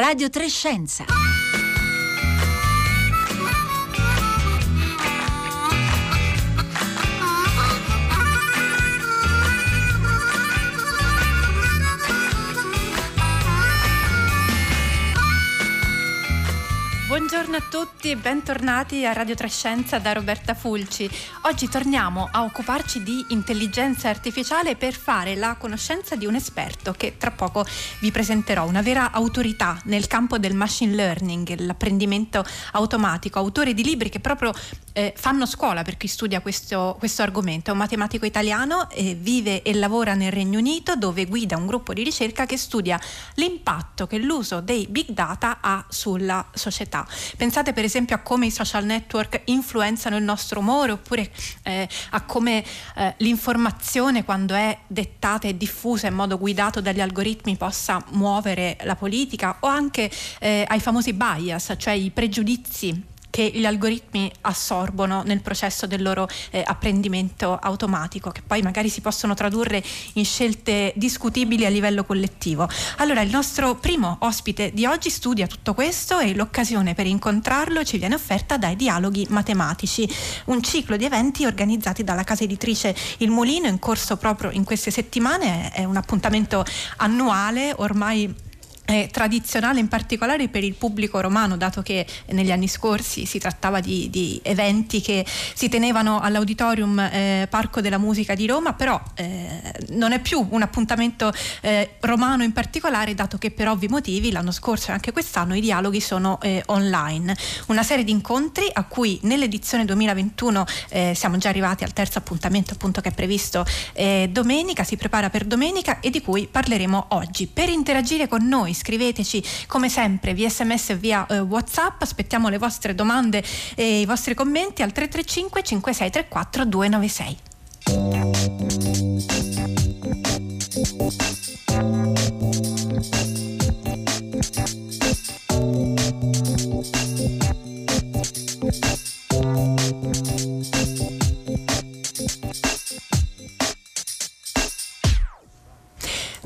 Radio Trescenza. Buongiorno a tutti e bentornati a Radio Trescenza da Roberta Fulci. Oggi torniamo a occuparci di intelligenza artificiale per fare la conoscenza di un esperto che tra poco vi presenterò, una vera autorità nel campo del machine learning, l'apprendimento automatico, autore di libri che proprio eh, fanno scuola per chi studia questo, questo argomento. È un matematico italiano, eh, vive e lavora nel Regno Unito dove guida un gruppo di ricerca che studia l'impatto che l'uso dei big data ha sulla società. Pensate per esempio a come i social network influenzano il nostro umore oppure eh, a come eh, l'informazione quando è dettata e diffusa in modo guidato dagli algoritmi possa muovere la politica o anche eh, ai famosi bias, cioè i pregiudizi che gli algoritmi assorbono nel processo del loro eh, apprendimento automatico, che poi magari si possono tradurre in scelte discutibili a livello collettivo. Allora, il nostro primo ospite di oggi studia tutto questo e l'occasione per incontrarlo ci viene offerta dai dialoghi matematici, un ciclo di eventi organizzati dalla casa editrice Il Mulino in corso proprio in queste settimane, è un appuntamento annuale ormai eh, tradizionale in particolare per il pubblico romano, dato che negli anni scorsi si trattava di, di eventi che si tenevano all'Auditorium eh, Parco della Musica di Roma, però eh, non è più un appuntamento eh, romano in particolare, dato che per ovvi motivi l'anno scorso e anche quest'anno i dialoghi sono eh, online. Una serie di incontri a cui nell'edizione 2021 eh, siamo già arrivati al terzo appuntamento appunto che è previsto domenica, si prepara per domenica e di cui parleremo oggi. Per interagire con noi scriveteci. Come sempre via sms e via eh, whatsapp. Aspettiamo le vostre domande e i vostri commenti al 335 5634 296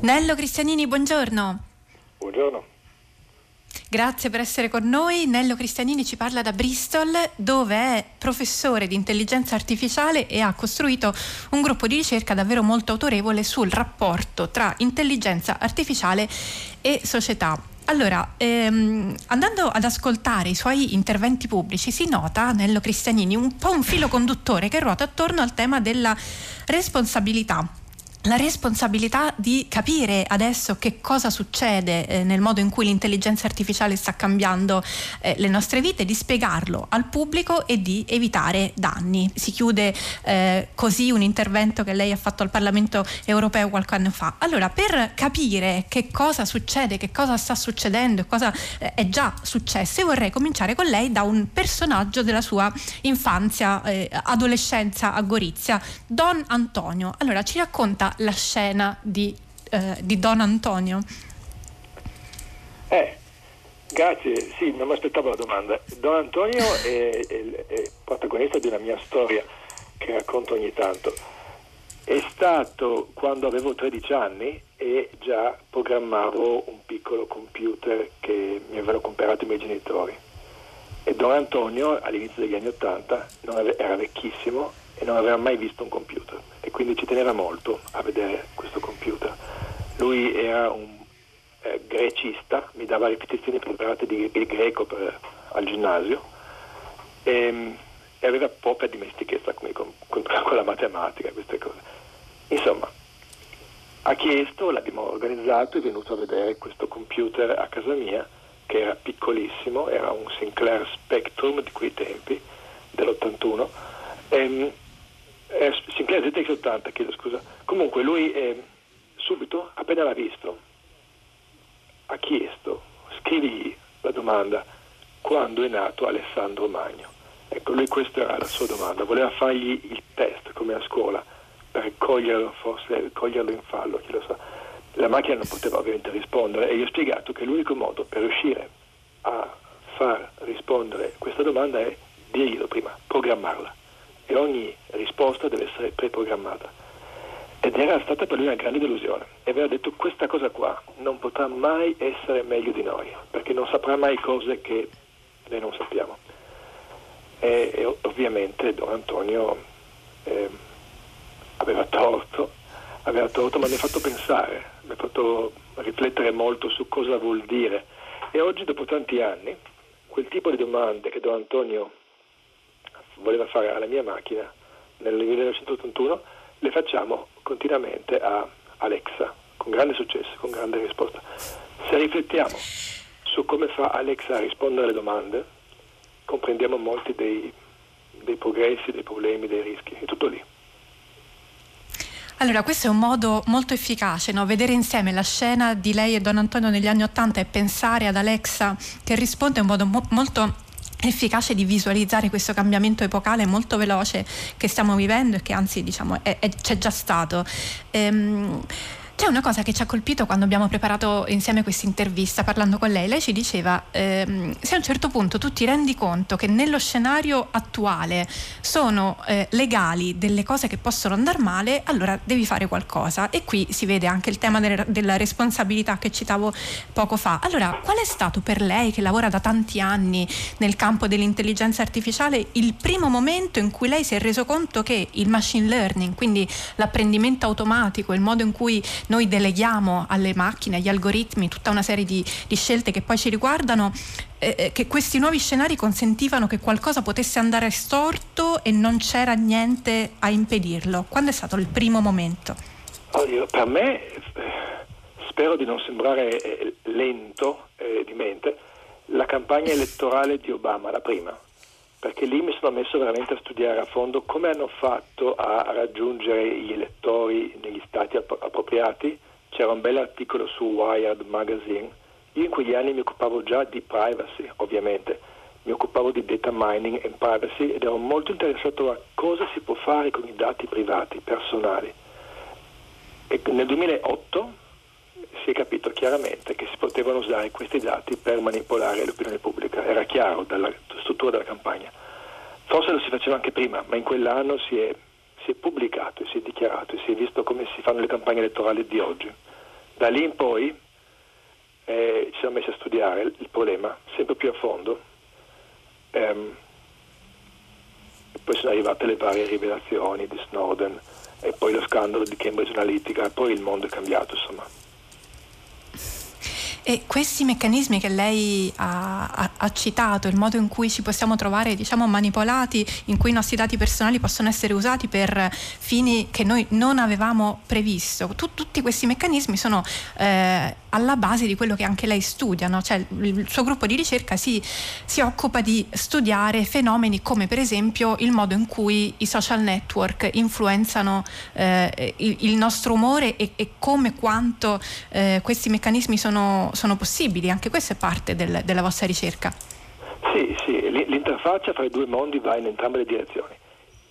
Nello Cristianini, buongiorno. Buongiorno. Grazie per essere con noi. Nello Cristianini ci parla da Bristol dove è professore di intelligenza artificiale e ha costruito un gruppo di ricerca davvero molto autorevole sul rapporto tra intelligenza artificiale e società. Allora, ehm, andando ad ascoltare i suoi interventi pubblici, si nota Nello Cristianini un po' un filo conduttore che ruota attorno al tema della responsabilità la responsabilità di capire adesso che cosa succede eh, nel modo in cui l'intelligenza artificiale sta cambiando eh, le nostre vite, di spiegarlo al pubblico e di evitare danni. Si chiude eh, così un intervento che lei ha fatto al Parlamento europeo qualche anno fa. Allora, per capire che cosa succede, che cosa sta succedendo e cosa eh, è già successo, io vorrei cominciare con lei da un personaggio della sua infanzia, eh, adolescenza a Gorizia, Don Antonio. Allora, ci racconta la scena di, eh, di Don Antonio? Eh, grazie, sì, non mi aspettavo la domanda. Don Antonio è, è, è protagonista di una mia storia che racconto ogni tanto. È stato quando avevo 13 anni e già programmavo un piccolo computer che mi avevano comprato i miei genitori. E Don Antonio all'inizio degli anni 80 era vecchissimo e non aveva mai visto un computer e quindi ci teneva molto a vedere questo computer. Lui era un eh, grecista, mi dava ripetizioni preparate di, di greco per, al ginnasio e, e, aveva poca dimestichezza con, con, con la matematica, queste cose. Insomma, ha chiesto, l'abbiamo organizzato, è venuto a vedere questo computer a casa mia che era piccolissimo, era un Sinclair Spectrum di quei tempi, dell'81. E, eh, Sinclair ZX80, chiedo scusa. Comunque lui eh, subito, appena l'ha visto, ha chiesto, scrivi la domanda, quando è nato Alessandro Magno? Ecco, lui questa era la sua domanda, voleva fargli il test come a scuola per coglierlo, forse coglierlo in fallo, chi lo sa. La macchina non poteva ovviamente rispondere e gli ho spiegato che l'unico modo per riuscire a far rispondere questa domanda è dirglielo prima, programmarla e ogni risposta deve essere preprogrammata. ed era stata per lui una grande delusione. E aveva detto questa cosa qua non potrà mai essere meglio di noi perché non saprà mai cose che noi non sappiamo. E, e ovviamente Don Antonio eh, aveva torto aveva torto ma mi ha fatto pensare mi ha fatto riflettere molto su cosa vuol dire. E oggi dopo tanti anni quel tipo di domande che Don Antonio voleva fare alla mia macchina nel 1981 le facciamo continuamente a Alexa, con grande successo, con grande risposta. Se riflettiamo su come fa Alexa a rispondere alle domande, comprendiamo molti dei, dei progressi, dei problemi, dei rischi, è tutto lì. Allora, questo è un modo molto efficace, no? vedere insieme la scena di lei e Don Antonio negli anni Ottanta e pensare ad Alexa che risponde è un modo mo- molto efficace di visualizzare questo cambiamento epocale molto veloce che stiamo vivendo e che anzi diciamo è, è, c'è già stato. Ehm, c'è una cosa che ci ha colpito quando abbiamo preparato insieme questa intervista parlando con lei. Lei ci diceva ehm, se a un certo punto tu ti rendi conto che nello scenario attuale sono eh, legali delle cose che possono andare male, allora devi fare qualcosa. E qui si vede anche il tema delle, della responsabilità che citavo poco fa. Allora, qual è stato per lei che lavora da tanti anni nel campo dell'intelligenza artificiale il primo momento in cui lei si è reso conto che il machine learning, quindi l'apprendimento automatico, il modo in cui noi deleghiamo alle macchine, agli algoritmi, tutta una serie di, di scelte che poi ci riguardano, eh, eh, che questi nuovi scenari consentivano che qualcosa potesse andare storto e non c'era niente a impedirlo. Quando è stato il primo momento? Oddio, per me, spero di non sembrare eh, lento eh, di mente, la campagna elettorale di Obama, la prima perché lì mi sono messo veramente a studiare a fondo come hanno fatto a raggiungere gli elettori negli stati appropriati. C'era un bel articolo su Wired Magazine. Io in quegli anni mi occupavo già di privacy, ovviamente, mi occupavo di data mining e privacy ed ero molto interessato a cosa si può fare con i dati privati, personali. E nel 2008 si è capito chiaramente che si potevano usare questi dati per manipolare l'opinione pubblica, era chiaro dalla struttura della campagna. Forse lo si faceva anche prima, ma in quell'anno si è, si è pubblicato e si è dichiarato e si è visto come si fanno le campagne elettorali di oggi. Da lì in poi eh, ci siamo messi a studiare il problema sempre più a fondo. Ehm, poi sono arrivate le varie rivelazioni di Snowden e poi lo scandalo di Cambridge Analytica poi il mondo è cambiato insomma. E questi meccanismi che lei ha, ha, ha, citato, il modo in cui ci possiamo trovare diciamo, manipolati, in cui i nostri dati personali possono essere usati per fini che noi non avevamo previsto, tu, tutti questi meccanismi sono eh, alla base di quello che anche lei studia, no? cioè il suo gruppo di ricerca si, si, occupa di studiare fenomeni come per esempio il modo in cui i social network influenzano eh, il, il, nostro umore e, e come quanto eh, questi meccanismi sono, sono, possibili, anche questa è parte del, della vostra ricerca. Sì, sì, l'interfaccia fra i due mondi va in entrambe le direzioni.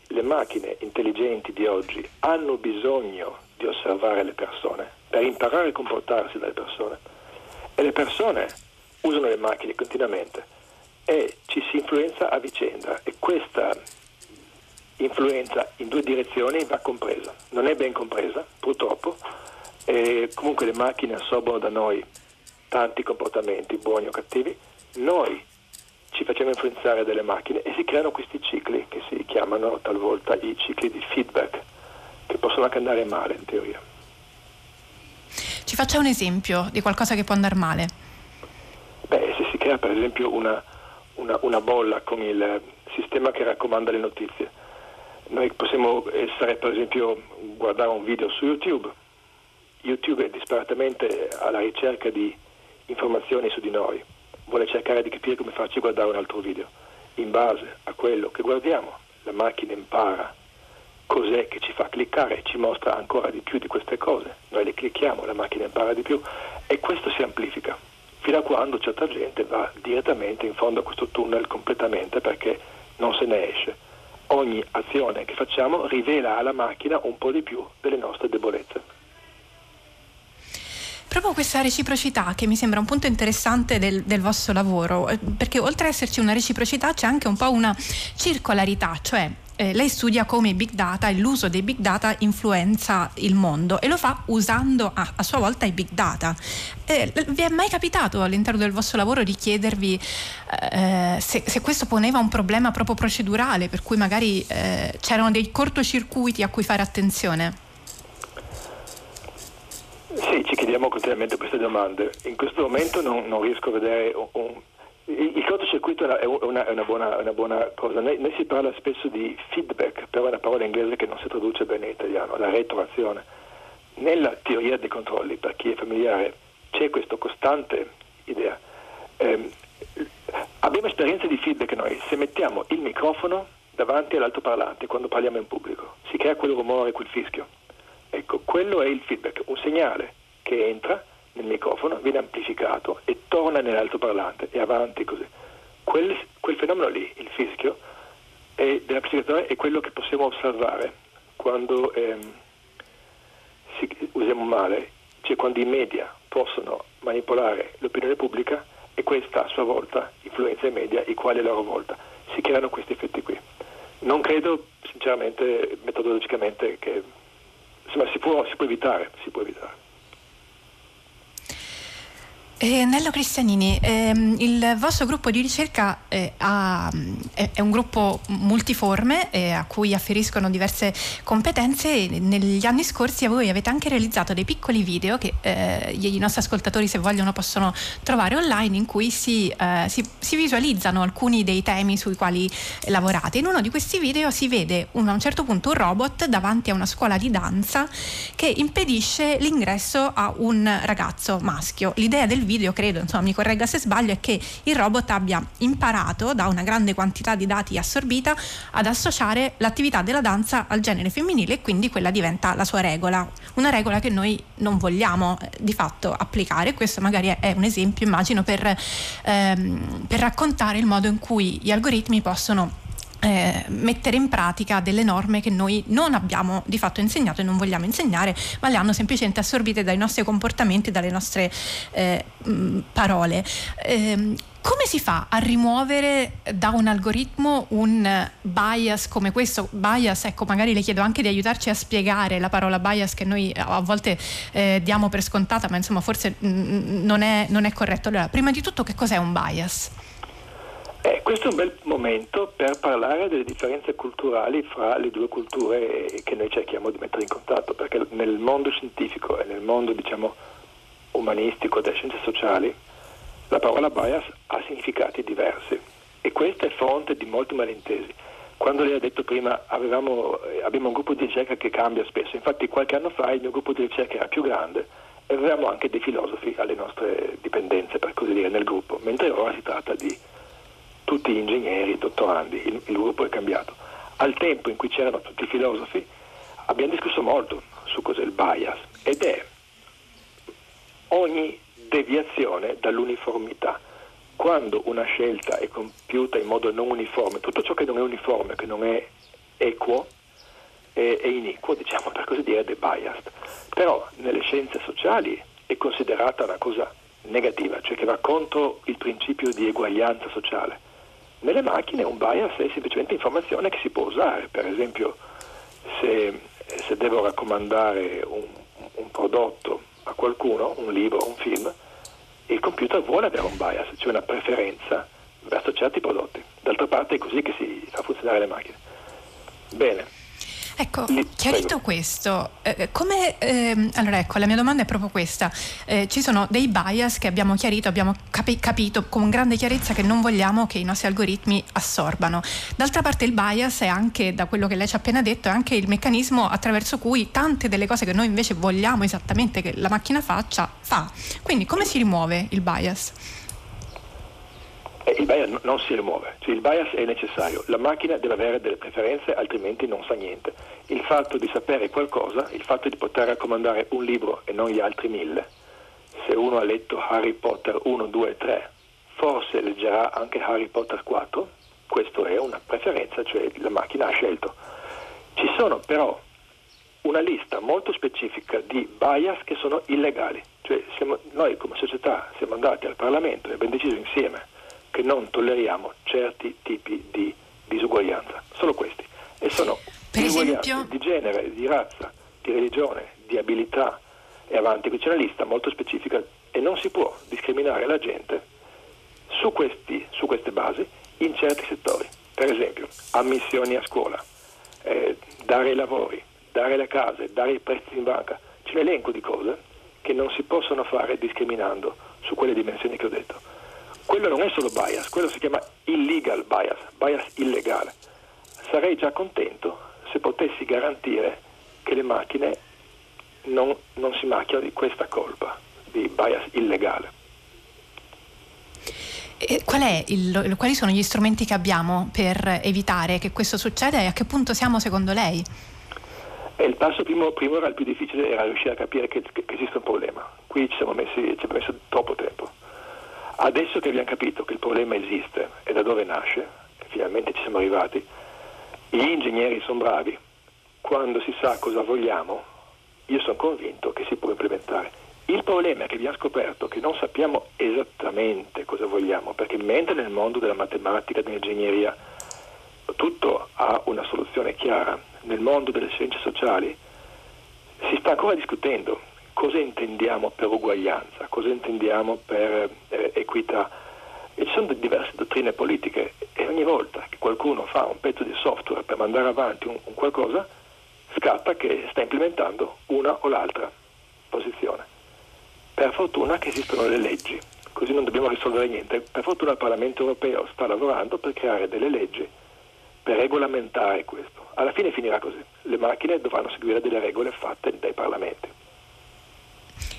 Le macchine intelligenti di oggi hanno bisogno di osservare le persone per imparare a comportarsi dalle persone. E le persone usano le macchine continuamente e ci si influenza a vicenda e questa influenza in due direzioni va compresa. Non è ben compresa, purtroppo, e comunque le macchine assorbono da noi tanti comportamenti, buoni o cattivi, noi ci facciamo influenzare dalle macchine e si creano questi cicli che si chiamano talvolta i cicli di feedback, che possono anche andare male in teoria. Ci faccia un esempio di qualcosa che può andare male. Beh, se si crea per esempio una, una, una bolla con il sistema che raccomanda le notizie, noi possiamo essere per esempio guardare un video su YouTube. YouTube è disperatamente alla ricerca di informazioni su di noi, vuole cercare di capire come farci guardare un altro video. In base a quello che guardiamo, la macchina impara cos'è che ci fa cliccare, ci mostra ancora di più di queste cose. Noi le clicchiamo, la macchina impara di più e questo si amplifica fino a quando certa gente va direttamente in fondo a questo tunnel completamente perché non se ne esce. Ogni azione che facciamo rivela alla macchina un po' di più delle nostre debolezze. Proprio questa reciprocità che mi sembra un punto interessante del, del, vostro lavoro, eh, perché oltre ad esserci una reciprocità c'è anche un po' una circolarità, cioè eh, lei studia come i big data e l'uso dei big data influenza il mondo e lo fa usando a, a sua volta i big data. Eh, vi è mai capitato all'interno del vostro lavoro di chiedervi eh, se, se, questo poneva un problema proprio procedurale, per cui magari eh, c'erano dei cortocircuiti a cui fare attenzione? Sì, ci chiediamo continuamente queste domande. In questo momento non, non riesco a vedere un, un il, cortocircuito è una, è, una buona, una, buona, cosa. Noi, noi, si parla spesso di feedback, però è una parola inglese che non si traduce bene in italiano, la retroazione. Nella teoria dei controlli, per chi è familiare, c'è questa costante idea. Eh, abbiamo esperienze di feedback noi, se mettiamo il microfono davanti all'altoparlante quando parliamo in pubblico, si crea quel rumore, quel fischio. Quello è il feedback, un segnale che entra nel microfono, viene amplificato e torna nell'altoparlante e avanti così. Quel, quel fenomeno lì, il fischio, è, dell'amplificatore è quello che possiamo osservare quando ehm, si, usiamo male, cioè quando i media possono manipolare l'opinione pubblica e questa a sua volta influenza i media, i quali a loro volta si creano questi effetti qui. Non credo sinceramente metodologicamente che si, può, si può evitare, si può evitare. Eh, Nello Cristianini, ehm, il vostro gruppo di ricerca eh, ha, è, è, un gruppo multiforme eh, a cui afferiscono diverse competenze negli anni scorsi voi avete anche realizzato dei piccoli video che eh, i nostri ascoltatori se vogliono possono trovare online in cui si, eh, si, si, visualizzano alcuni dei temi sui quali lavorate. In uno di questi video si vede un, a un certo punto un robot davanti a una scuola di danza che impedisce l'ingresso a un ragazzo maschio. L'idea del video credo, insomma mi corregga se sbaglio, è che il robot abbia imparato da una grande quantità di dati assorbita ad associare l'attività della danza al genere femminile e quindi quella diventa la sua regola, una regola che noi non vogliamo eh, di fatto applicare. Questo magari è un esempio, immagino, per, ehm, per raccontare il modo in cui gli algoritmi possono eh, mettere in pratica delle norme che noi non abbiamo di fatto insegnato e non vogliamo insegnare, ma le hanno semplicemente assorbite dai nostri comportamenti, dalle nostre eh, mh, parole. Eh, come si fa a rimuovere da un algoritmo un bias come questo? Bias, ecco, magari le chiedo anche di aiutarci a spiegare la parola bias che noi a volte eh, diamo per scontata, ma insomma forse mh, non, è, non è corretto. Allora, prima di tutto che cos'è un bias? Eh, questo è un bel momento per parlare delle differenze culturali fra le due culture che noi cerchiamo di mettere in contatto, perché nel mondo scientifico e nel mondo diciamo, umanistico delle scienze sociali la parola bias ha significati diversi e questa è fonte di molti malintesi. Quando lei ha detto prima avevamo, eh, abbiamo un gruppo di ricerca che cambia spesso, infatti qualche anno fa il mio gruppo di ricerca era più grande e avevamo anche dei filosofi alle nostre dipendenze, per così dire, nel gruppo, mentre ora si tratta di tutti ingegneri, dottorandi, il, il gruppo è cambiato. Al tempo in cui c'erano tutti i filosofi abbiamo discusso molto su cos'è il bias ed è ogni deviazione dall'uniformità. Quando una scelta è compiuta in modo non uniforme, tutto ciò che non è uniforme, che non è equo, è, è iniquo, diciamo per così dire, è biased. Però nelle scienze sociali è considerata una cosa negativa, cioè che va contro il principio di eguaglianza sociale. Nelle macchine un bias è semplicemente informazione che si può usare, per esempio se, se devo raccomandare un, un, prodotto a qualcuno, un libro, un film, il computer vuole avere un bias, cioè una preferenza verso certi prodotti. D'altra parte è così che si fa funzionare le macchine. Bene, Ecco, chiarito questo, eh, come, eh, allora ecco, la mia domanda è proprio questa. Eh, ci sono dei bias che abbiamo chiarito, abbiamo capi- capito con grande chiarezza che non vogliamo che i nostri algoritmi assorbano. D'altra parte il bias è anche, da quello che lei ci ha appena detto, è anche il meccanismo attraverso cui tante delle cose che noi invece vogliamo esattamente che la macchina faccia, fa. Quindi come si rimuove il bias? Il bias non si rimuove, cioè il bias è necessario, la macchina deve avere delle preferenze altrimenti non sa niente. Il fatto di sapere qualcosa, il fatto di poter raccomandare un libro e non gli altri mille, se uno ha letto Harry Potter 1, 2, 3, forse leggerà anche Harry Potter 4, questa è una preferenza, cioè la macchina ha scelto. Ci sono però una lista molto specifica di bias che sono illegali, cioè siamo, noi come società siamo andati al Parlamento e abbiamo deciso insieme che non tolleriamo certi tipi di disuguaglianza, solo questi. e sono per esempio di genere, di razza, di religione, di abilità e avanti, qui c'è una lista molto specifica e non si può discriminare la gente su, questi, su queste basi in certi settori. Per esempio, ammissioni a scuola, eh, dare i lavori, dare le case, dare i prestiti in banca. C'è un elenco di cose che non si possono fare discriminando su quelle dimensioni che ho detto. Quello non è solo bias, quello si chiama illegal bias, bias illegale. Sarei già contento se potessi garantire che le macchine non, non si macchiano di questa colpa, di bias illegale. Il, quali sono gli strumenti che abbiamo per evitare che questo succeda e a che punto siamo secondo lei? E il passo primo, primo, era il più difficile, era riuscire a capire che, che, che esiste un problema. Qui ci siamo messi, ci abbiamo messo troppo tempo. Adesso che abbiamo capito che il problema esiste e da dove nasce, finalmente ci siamo arrivati, gli ingegneri sono bravi. Quando si sa cosa vogliamo, io sono convinto che si può implementare. Il problema è che abbiamo scoperto che non sappiamo esattamente cosa vogliamo, perché mentre nel mondo della matematica, dell'ingegneria, tutto ha una soluzione chiara, nel mondo delle scienze sociali si sta ancora discutendo cosa intendiamo per uguaglianza, cosa intendiamo per eh, equità. E ci sono diverse dottrine politiche e ogni volta che qualcuno fa un pezzo di software per mandare avanti un, un qualcosa, scatta che sta implementando una o l'altra posizione. Per fortuna che esistono le leggi, così non dobbiamo risolvere niente. Per fortuna il Parlamento europeo sta lavorando per creare delle leggi per regolamentare questo. Alla fine finirà così. Le macchine dovranno seguire delle regole fatte dai parlamenti.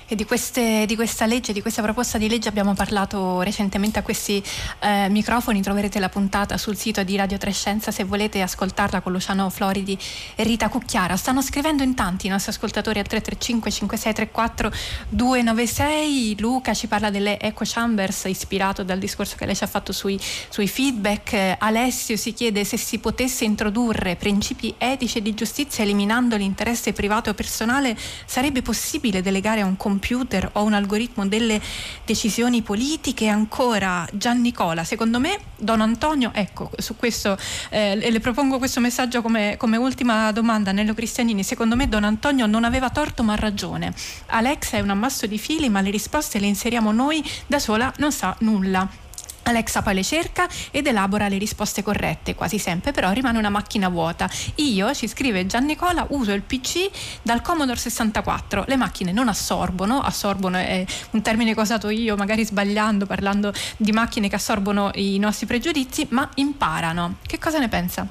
E di, queste, di, questa legge, di questa proposta di legge abbiamo parlato recentemente a questi eh, microfoni, troverete la puntata sul sito di Radio Trescenza se volete ascoltarla con Luciano Floridi e Rita Cucchiara. Stanno scrivendo in tanti i nostri ascoltatori a 335 5634 296. Luca ci parla delle echo chambers ispirato dal discorso che lei ci ha fatto sui, sui feedback. Alessio si chiede se si potesse introdurre principi etici e di giustizia eliminando l'interesse privato e personale, sarebbe possibile delegare a un computer computer o un algoritmo delle decisioni politiche. Ancora Gian Nicola, secondo me Don Antonio, ecco, su questo eh, le propongo questo messaggio come, come ultima domanda, Nello Cristianini, secondo me Don Antonio non aveva torto ma ragione. Alexa è un ammasso di fili ma le risposte le inseriamo noi, da sola non sa nulla. Alexa poi le cerca ed elabora le risposte corrette, quasi sempre però rimane una macchina vuota. Io, ci scrive Gian Nicola, uso il PC dal Commodore 64. Le macchine non assorbono, assorbono è un termine che ho usato io, magari sbagliando, parlando di macchine che assorbono i nostri pregiudizi, ma imparano. Che cosa ne pensa?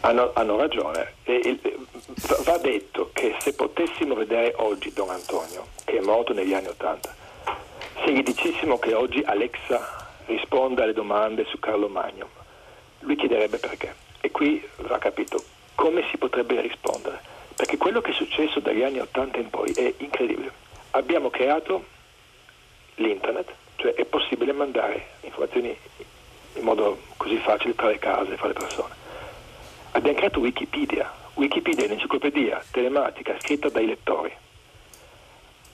Hanno, hanno ragione. E, va detto che se potessimo vedere oggi Don Antonio, che è morto negli anni Ottanta, se gli dicessimo che oggi Alexa risponda alle domande su Carlo Magno. Lui chiederebbe perché. E qui va capito come si potrebbe rispondere. Perché quello che è successo dagli anni 80 in poi è incredibile. Abbiamo creato l'internet, cioè è possibile mandare informazioni in modo così facile tra le case, fra le persone. Abbiamo creato Wikipedia. Wikipedia è un'enciclopedia telematica scritta dai lettori.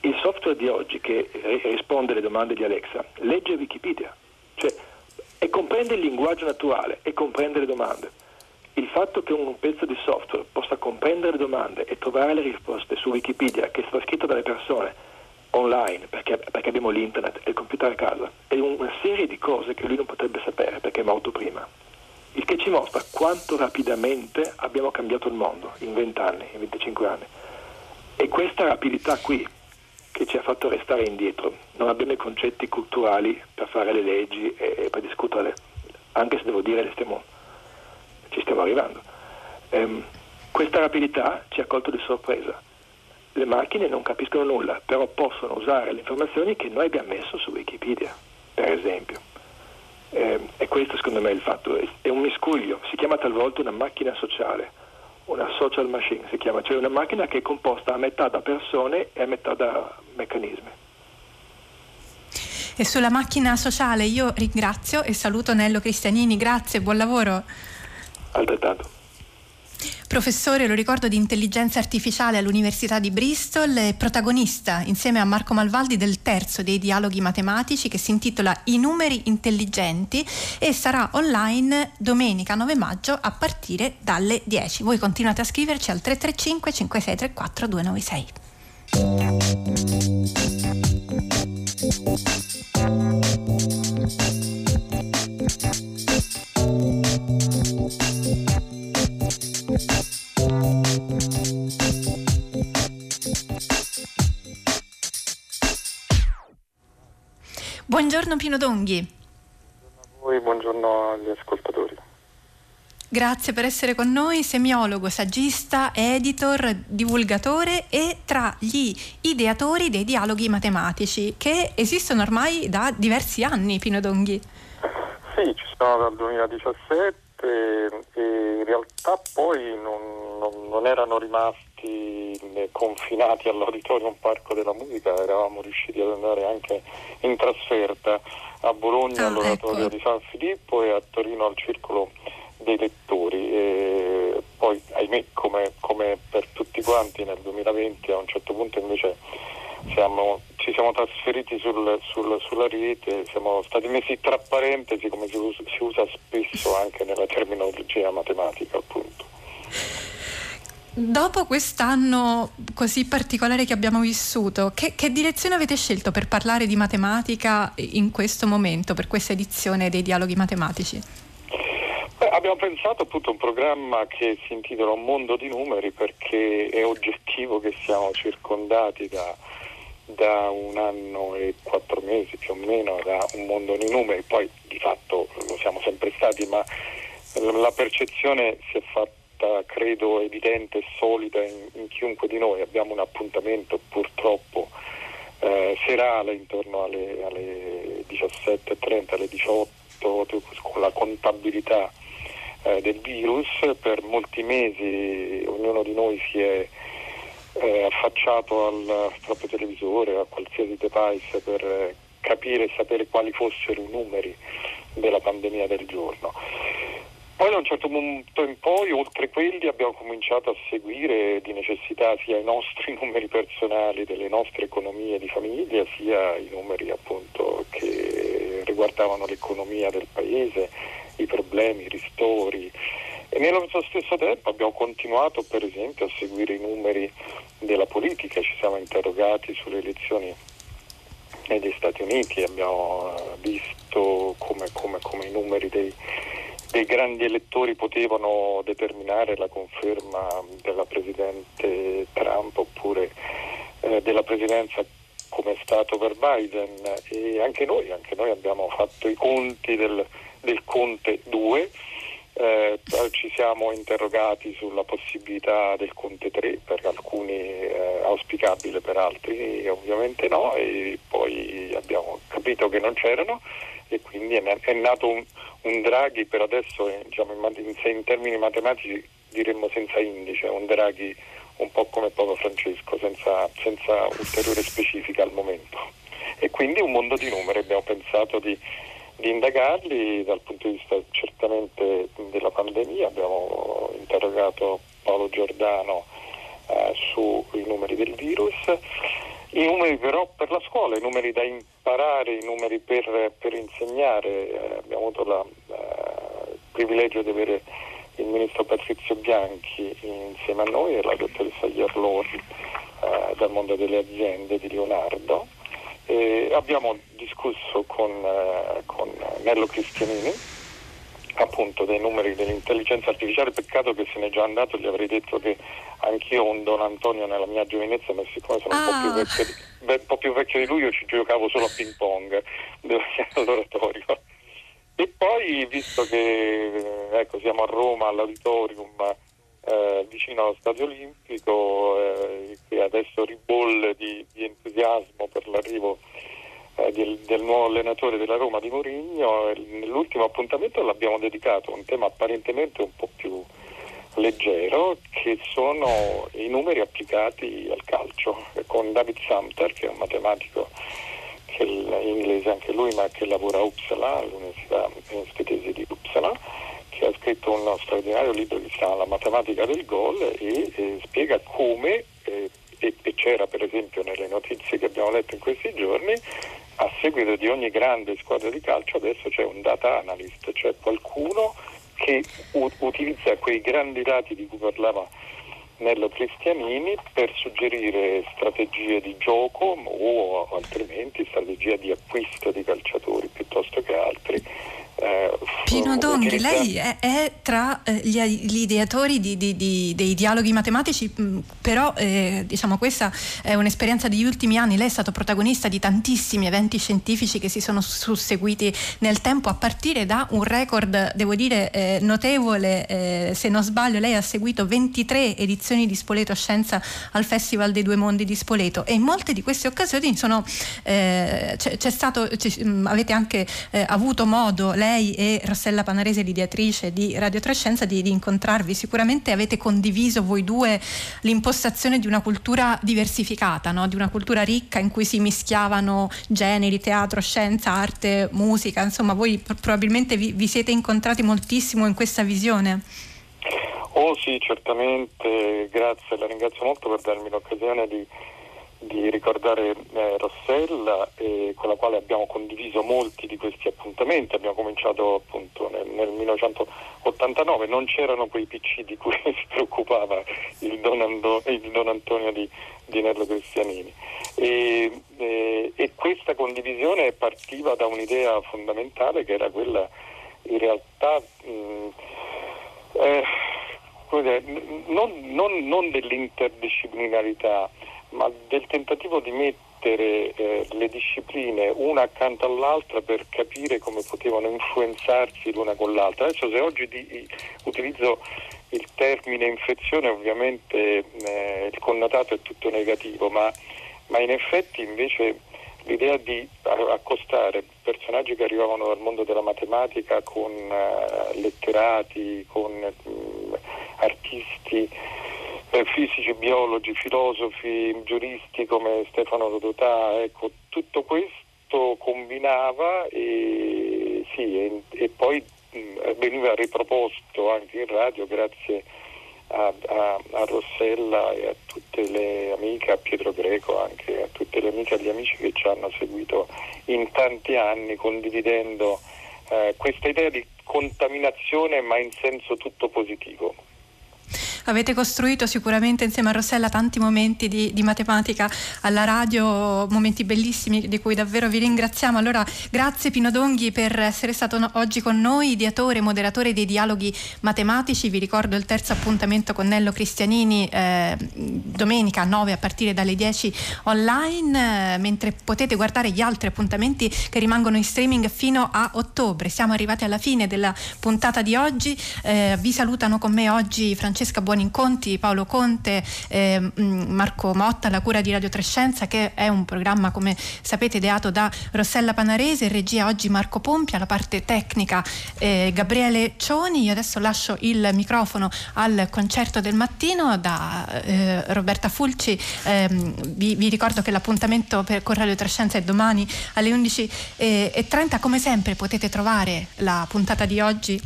Il software di oggi che risponde alle domande di Alexa legge Wikipedia cioè, e comprende il linguaggio naturale e comprende le domande. Il fatto che un pezzo di software possa comprendere le domande e trovare le risposte su Wikipedia, che è stata scritta dalle persone online, perché, perché abbiamo l'internet e il computer a casa, è una serie di cose che lui non potrebbe sapere perché è morto prima. Il che ci mostra quanto rapidamente abbiamo cambiato il mondo in 20 anni, in 25 anni. E questa rapidità qui, che ci ha fatto restare indietro. Non abbiamo i concetti culturali per fare le leggi e, per discuterle, anche se devo dire stiamo, ci stiamo arrivando. Ehm, questa rapidità ci ha colto di sorpresa. Le macchine non capiscono nulla, però possono usare le informazioni che noi abbiamo messo su Wikipedia, per esempio. Ehm, e questo secondo me è il fatto, è un miscuglio, si chiama talvolta una macchina sociale una social machine si chiama, cioè una macchina che è composta a metà da persone e a metà da meccanismi. E sulla macchina sociale io ringrazio e saluto Nello Cristianini, grazie, buon lavoro. Altrettanto. Professore, lo ricordo, di intelligenza artificiale all'Università di Bristol, protagonista insieme a Marco Malvaldi del terzo dei dialoghi matematici che si intitola I numeri intelligenti e sarà online domenica 9 maggio a partire dalle 10. Voi continuate a scriverci al 335 5634 296. Buongiorno Pino Donghi. Buongiorno a voi, buongiorno agli ascoltatori. Grazie per essere con noi, semiologo, saggista, editor, divulgatore e tra gli ideatori dei dialoghi matematici che esistono ormai da diversi anni, Pino Donghi. Sì, ci sono dal 2017 e in realtà poi non, non, non erano rimasti confinati all'Auditorium Parco della Musica, eravamo riusciti ad andare anche in trasferta a Bologna ah, all'Oratorio ecco. di San Filippo e a Torino al Circolo dei Lettori. E poi, ahimè, come, come per tutti quanti nel 2020 a un certo punto invece siamo, ci siamo trasferiti sul, sul, sulla rete, siamo stati messi tra parentesi come si usa, si usa spesso anche nella terminologia matematica appunto. Dopo quest'anno così particolare che abbiamo vissuto, che, che, direzione avete scelto per parlare di matematica in questo momento, per questa edizione dei dialoghi matematici? Beh, abbiamo pensato appunto a un programma che si intitola Un mondo di numeri perché è oggettivo che siamo circondati da, da un anno e quattro mesi più o meno da un mondo di numeri, poi di fatto lo siamo sempre stati, ma la percezione si è fatta credo evidente e solida in, in, chiunque di noi. Abbiamo un appuntamento purtroppo eh, serale intorno alle, alle 17.30, alle 18 con la contabilità eh, del virus. Per molti mesi ognuno di noi si è eh, affacciato al proprio televisore, a qualsiasi device per eh, capire e sapere quali fossero i numeri della pandemia del giorno. Poi da un certo punto in poi, oltre quelli, abbiamo cominciato a seguire di necessità sia i nostri numeri personali delle nostre economie di famiglia, sia i numeri appunto che riguardavano l'economia del paese, i problemi, i ristori. E nello stesso tempo abbiamo continuato per esempio a seguire i numeri della politica, ci siamo interrogati sulle elezioni negli Stati Uniti, abbiamo visto come, come, come i numeri dei dei grandi elettori potevano determinare la conferma della Presidente Trump oppure eh, della presidenza come è stato per Biden. E anche noi, anche noi abbiamo fatto i conti del, del Conte 2, eh, ci siamo interrogati sulla possibilità del Conte 3, per alcuni eh, auspicabile, per altri ovviamente no, e poi abbiamo capito che non c'erano e quindi è, è nato un, un, Draghi per adesso eh, diciamo, in, in, termini matematici diremmo senza indice, un Draghi un po' come Papa Francesco, senza, senza ulteriore specifica al momento. E quindi un mondo di numeri, abbiamo pensato di, di indagarli dal punto di vista certamente della pandemia, abbiamo interrogato Paolo Giordano eh, sui numeri del virus i numeri però per la scuola, i numeri da imparare, i numeri per, per insegnare. Eh, abbiamo avuto la, eh, il privilegio di avere il ministro Patrizio Bianchi insieme a noi e la dottoressa Ierlori eh, dal mondo delle aziende di Leonardo. E abbiamo discusso con, eh, con Nello Cristianini appunto dei numeri dell'intelligenza artificiale, peccato che se n'è già andato, gli avrei detto che anch'io un Don Antonio nella mia giovinezza, ma siccome sono ah. un, po vecchio, un, po più vecchio di lui io ci giocavo solo a ping pong all'oratorio. E poi, visto che eh, ecco, siamo a Roma all'auditorium eh, vicino allo Stadio Olimpico, eh, che adesso ribolle di, di entusiasmo per l'arrivo eh, del, del, nuovo allenatore della Roma di Mourinho. Nell'ultimo appuntamento l'abbiamo dedicato a un tema apparentemente un po' più leggero che sono i numeri applicati al calcio con David Sumter che è un matematico che inglese anche lui ma che lavora a Uppsala all'università svedese di Uppsala che ha scritto uno straordinario libro che si chiama La matematica del gol e, e spiega come, eh, e, e c'era per esempio nelle notizie che abbiamo letto in questi giorni, a seguito di ogni grande squadra di calcio adesso c'è un data analyst, cioè qualcuno che u- utilizza quei grandi dati di cui parlava Nello Cristianini per suggerire strategie di gioco o altrimenti strategie di acquisto di calciatori piuttosto che altri eh, Pino Donghi, lei è, è tra eh, gli, gli, ideatori di, di, di, dei dialoghi matematici, mh, mm, però eh, diciamo questa è un'esperienza degli ultimi anni, lei è stato protagonista di tantissimi eventi scientifici che si sono susseguiti nel tempo a partire da un record, devo dire, eh, notevole, se non sbaglio lei ha seguito 23 edizioni di Spoleto Scienza al Festival dei Due Mondi di Spoleto. E in molte di queste occasioni sono, c'è, c'è, stato, c'è, mh, mm, avete anche avuto modo, lei lei e Rossella Panarese, l'ideatrice di Radio Trescenza, di, di incontrarvi. Sicuramente avete condiviso voi due l'impostazione di una cultura diversificata, no? di una cultura ricca in cui si mischiavano generi, teatro, scienza, arte, musica. Insomma, voi probabilmente vi, vi siete incontrati moltissimo in questa visione. Oh sì, certamente, grazie, la ringrazio molto per darmi l'occasione di di ricordare eh, Rossella eh, con la quale abbiamo condiviso molti di questi appuntamenti, abbiamo cominciato appunto nel, nel 1989, non c'erano quei PC di cui si preoccupava il Don, Ando, il Don Antonio di, di, Nello Cristianini. E, eh, e questa condivisione partiva da un'idea fondamentale che era quella in realtà mh, eh, non, non, non dell'interdisciplinarità ma del tentativo di mettere eh, le discipline una accanto all'altra per capire come potevano influenzarsi l'una con l'altra. Adesso se oggi di, utilizzo il termine infezione ovviamente eh, il connotato è tutto negativo, ma, ma, in effetti invece l'idea di accostare personaggi che arrivavano dal mondo della matematica con uh, letterati, con uh, artisti, eh, fisici, biologi, filosofi, giuristi come Stefano Rodotà, ecco, tutto questo combinava e, sì, e, e poi veniva riproposto anche in radio grazie a, a, a, Rossella e a tutte le amiche, a Pietro Greco, anche a tutte le amiche e gli amici che ci hanno seguito in tanti anni condividendo eh, questa idea di contaminazione ma in senso tutto positivo. Avete costruito sicuramente insieme a Rossella tanti momenti di, di, matematica alla radio, momenti bellissimi di cui davvero vi ringraziamo. Allora, grazie Pino Donghi per essere stato oggi con noi, ideatore e moderatore dei dialoghi matematici. Vi ricordo il terzo appuntamento con Nello Cristianini eh, domenica 9 a partire dalle 10 online, eh, mentre potete guardare gli altri appuntamenti che rimangono in streaming fino a ottobre. Siamo arrivati alla fine della puntata di oggi. Eh, vi salutano con me oggi Francesca Buoni Inconti, Paolo Conte, eh, mm, Marco Motta, la cura di Radio Trescenza, che è un programma, come sapete, ideato da Rossella Panarese, regia oggi Marco Pompia, la parte tecnica eh, Gabriele Cioni. Io adesso lascio il microfono al concerto del mattino da eh, Roberta Fulci. Ehm, vi, vi, ricordo che l'appuntamento per, con Radio Trescenza è domani alle 11.30. Come sempre potete trovare la puntata di oggi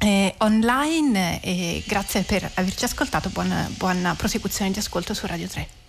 eh, online e grazie per averci ascoltato, buona, buona prosecuzione di ascolto su Radio 3.